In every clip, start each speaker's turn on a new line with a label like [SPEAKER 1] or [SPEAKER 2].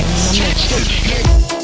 [SPEAKER 1] Микс.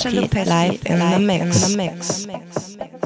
[SPEAKER 2] Sascha Lupeski, live in the mix. In the mix.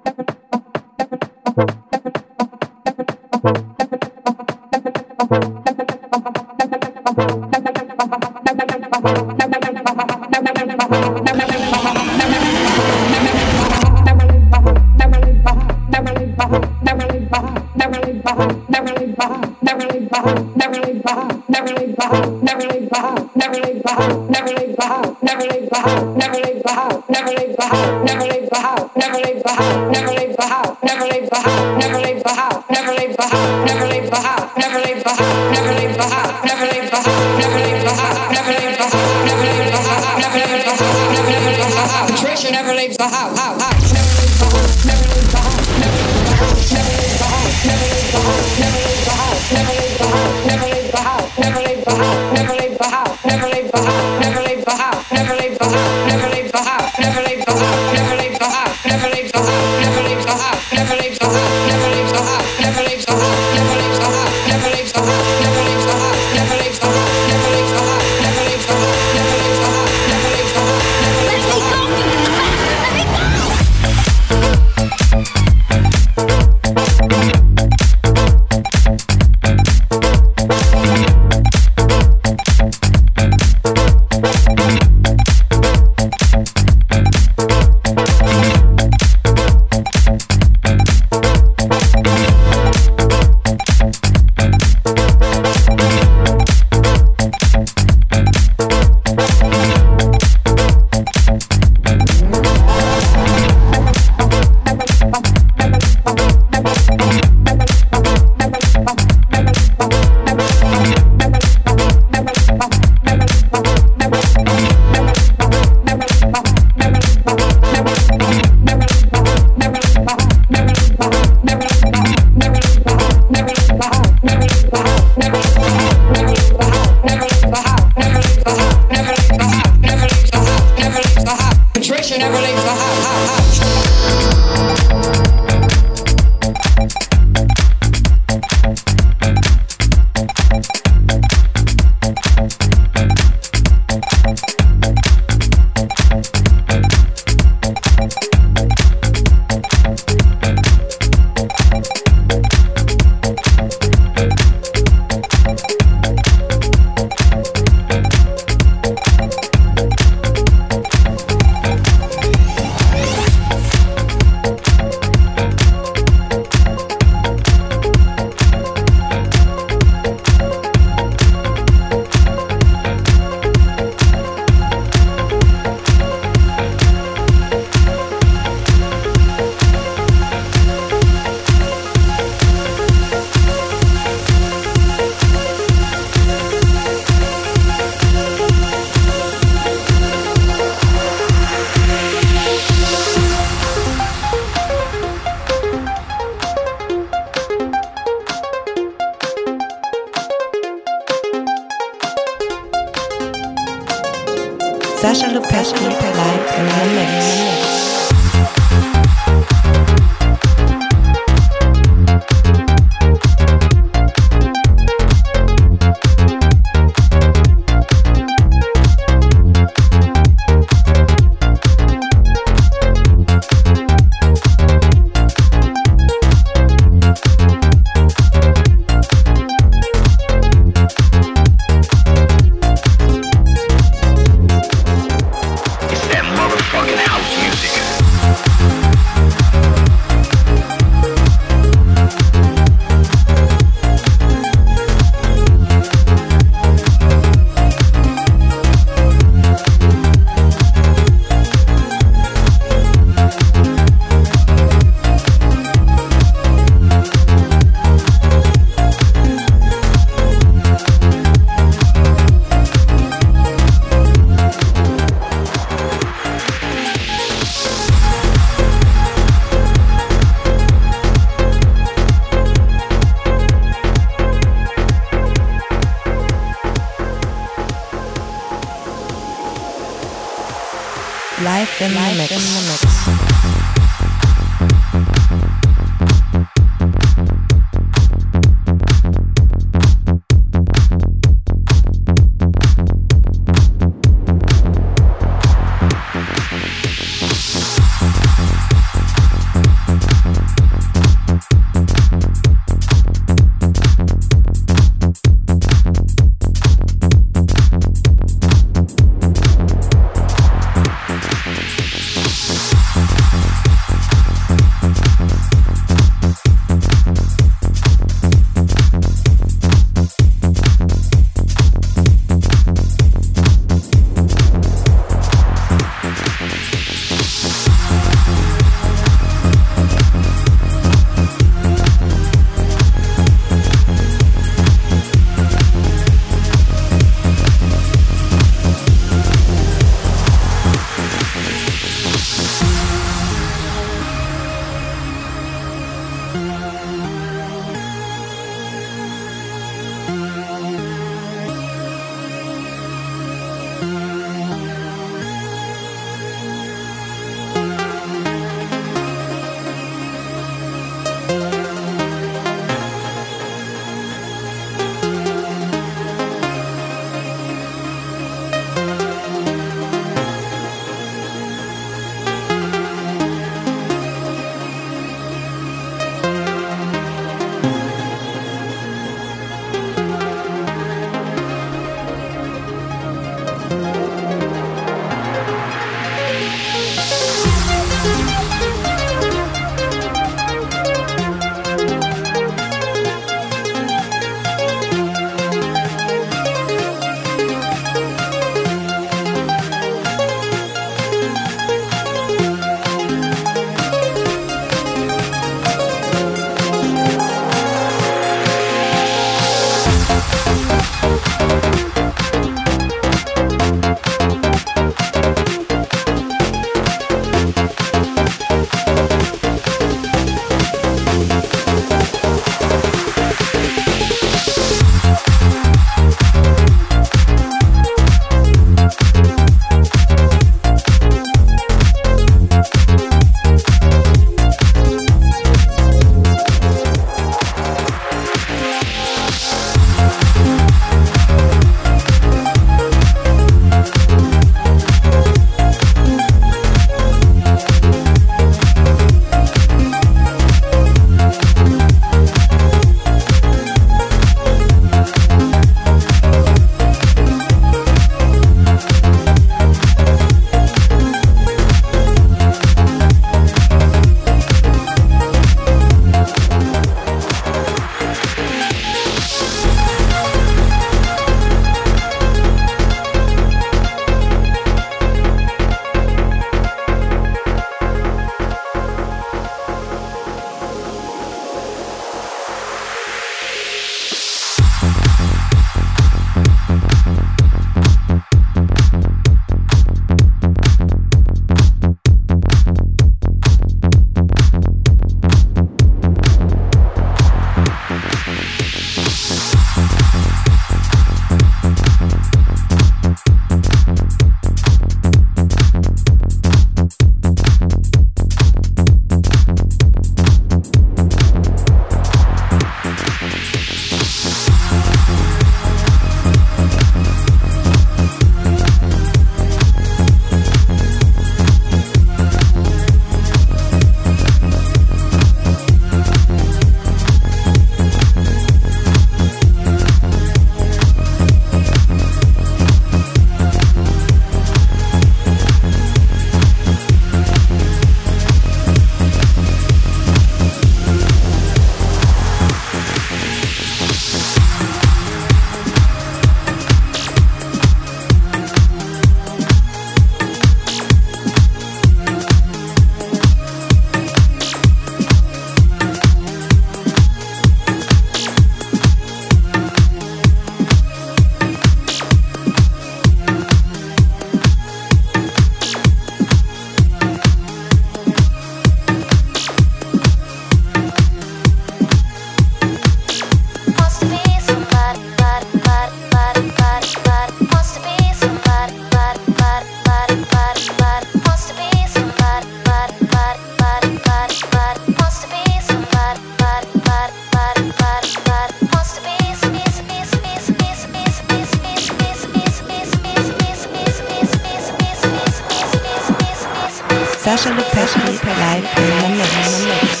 [SPEAKER 3] Sascha Lupeski live in the.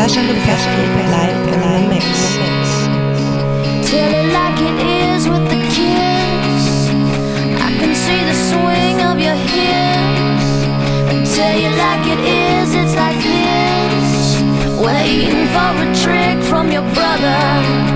[SPEAKER 3] Sascha Lupeski live in the mix.
[SPEAKER 4] Tell it like it is with the kiss. I can see the swing of your hips. Tell you like it is, it's like this. Waiting for a trick from your brother.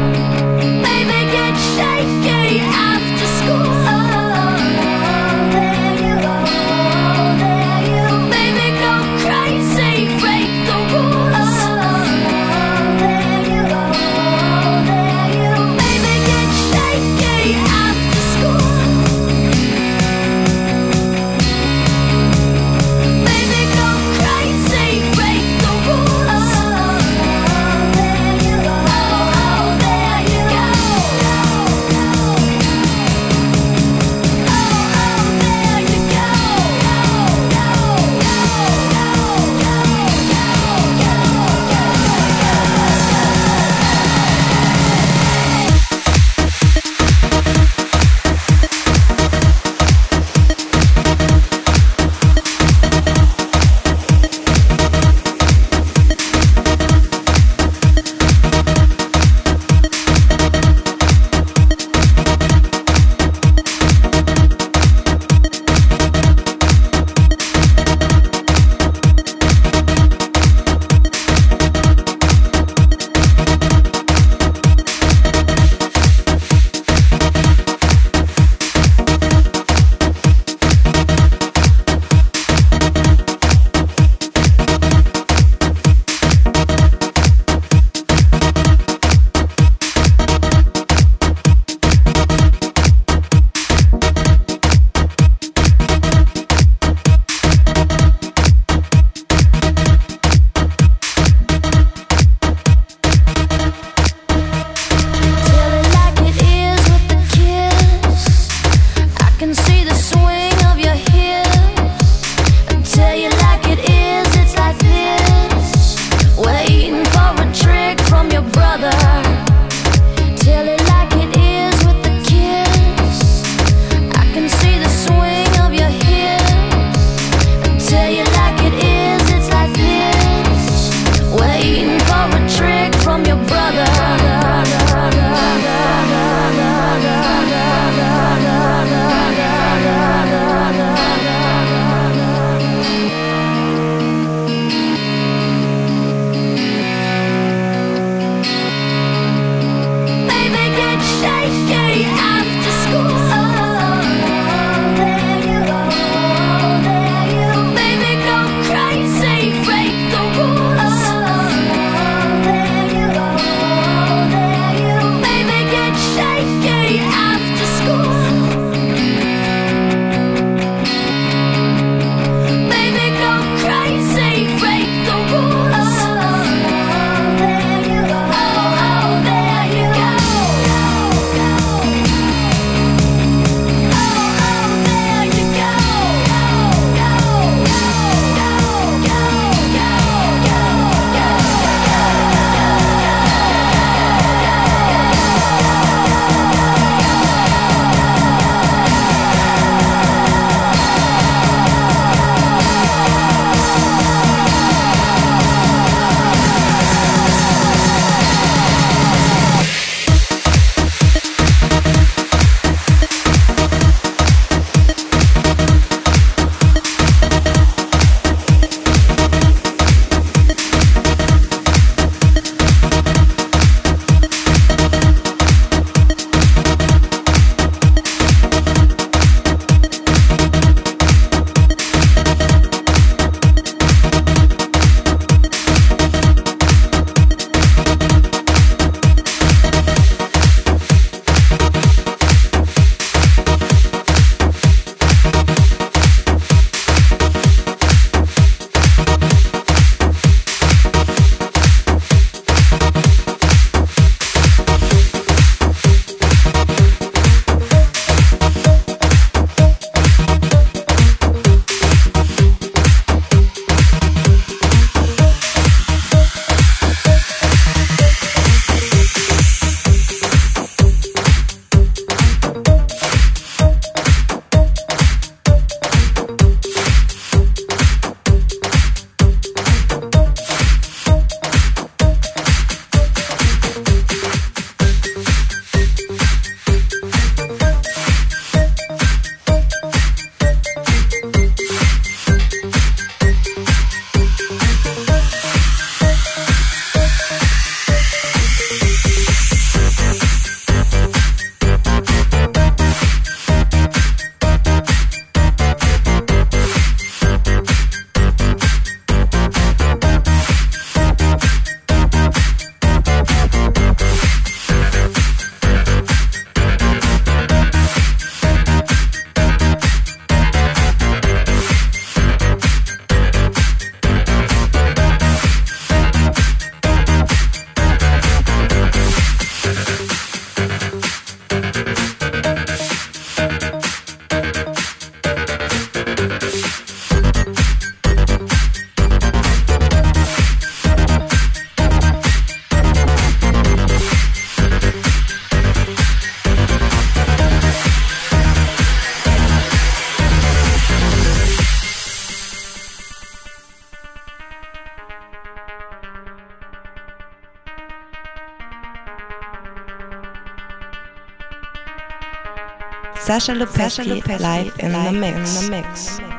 [SPEAKER 3] Sascha Lupeski live in the mix. In the mix.